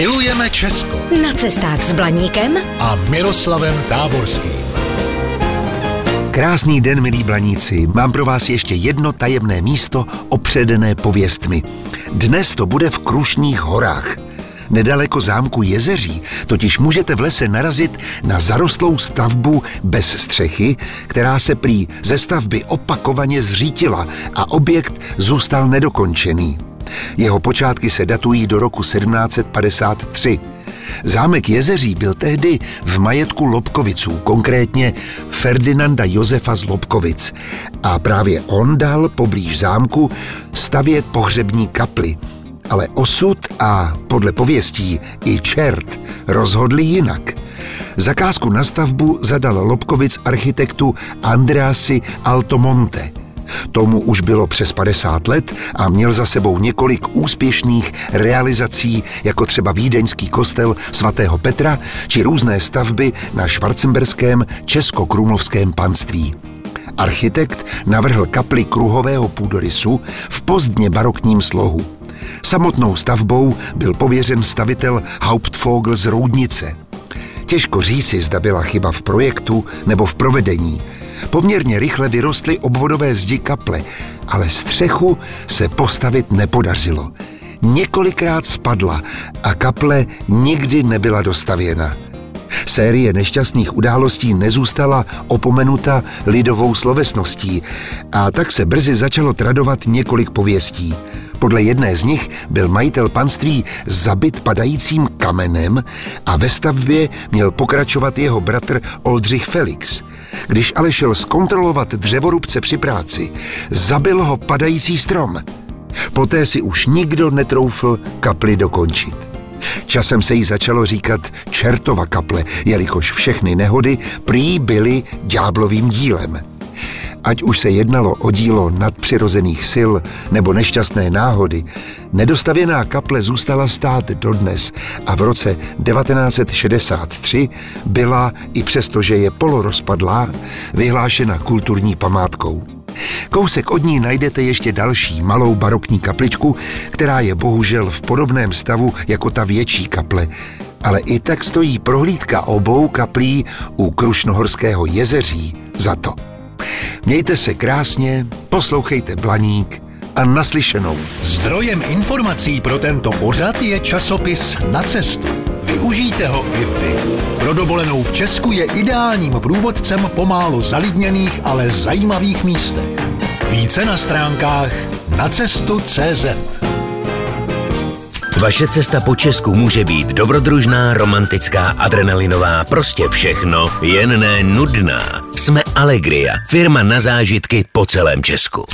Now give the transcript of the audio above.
Milujeme Česko Na cestách s Blaníkem a Miroslavem Táborským. Krásný den, milí blaníci. Mám pro vás ještě jedno tajemné místo opředené pověstmi. Dnes to bude v Krušných horách. Nedaleko zámku Jezeří totiž můžete v lese narazit na zarostlou stavbu bez střechy, která se prý ze stavby opakovaně zřítila a objekt zůstal nedokončený. Jeho počátky se datují do roku 1753. Zámek Jezeří byl tehdy v majetku Lobkoviců, konkrétně Ferdinanda Josefa z Lobkovic. A právě on dal poblíž zámku stavět pohřební kaply. Ale osud a podle pověstí i čert rozhodli jinak. Zakázku na stavbu zadal Lobkovic architektu Andreasi Altomonte – Tomu už bylo přes 50 let a měl za sebou několik úspěšných realizací, jako třeba Vídeňský kostel svatého Petra či různé stavby na švarcemberském česko-krumlovském panství. Architekt navrhl kapli kruhového půdorysu v pozdně barokním slohu. Samotnou stavbou byl pověřen stavitel Hauptvogel z Roudnice. Těžko říci, zda byla chyba v projektu nebo v provedení – Poměrně rychle vyrostly obvodové zdi kaple, ale střechu se postavit nepodařilo. Několikrát spadla a kaple nikdy nebyla dostavěna. Série nešťastných událostí nezůstala opomenuta lidovou slovesností a tak se brzy začalo tradovat několik pověstí. Podle jedné z nich byl majitel panství zabit padajícím kamenem a ve stavbě měl pokračovat jeho bratr Oldřich Felix. Když ale šel zkontrolovat dřevorubce při práci, zabil ho padající strom. Poté si už nikdo netroufl kapli dokončit. Časem se jí začalo říkat Čertova kaple, jelikož všechny nehody prý byly ďáblovým dílem. Ať už se jednalo o dílo nadpřirozených sil nebo nešťastné náhody, nedostavěná kaple zůstala stát dodnes a v roce 1963 byla, i přesto, že je polorozpadlá, vyhlášena kulturní památkou. Kousek od ní najdete ještě další malou barokní kapličku, která je bohužel v podobném stavu jako ta větší kaple. Ale i tak stojí prohlídka obou kaplí u Krušnohorského jezeří za to. Mějte se krásně, poslouchejte Blaník a naslyšenou. Zdrojem informací pro tento pořad je časopis Na cestu. Využijte ho i vy. Pro dovolenou v Česku je ideálním průvodcem pomálu zalidněných, ale zajímavých místech. Více na stránkách nacestu.cz Vaše cesta po Česku může být dobrodružná, romantická, adrenalinová, prostě všechno, jen ne nudná. Jsme Allegria, firma na zážitky po celém Česku.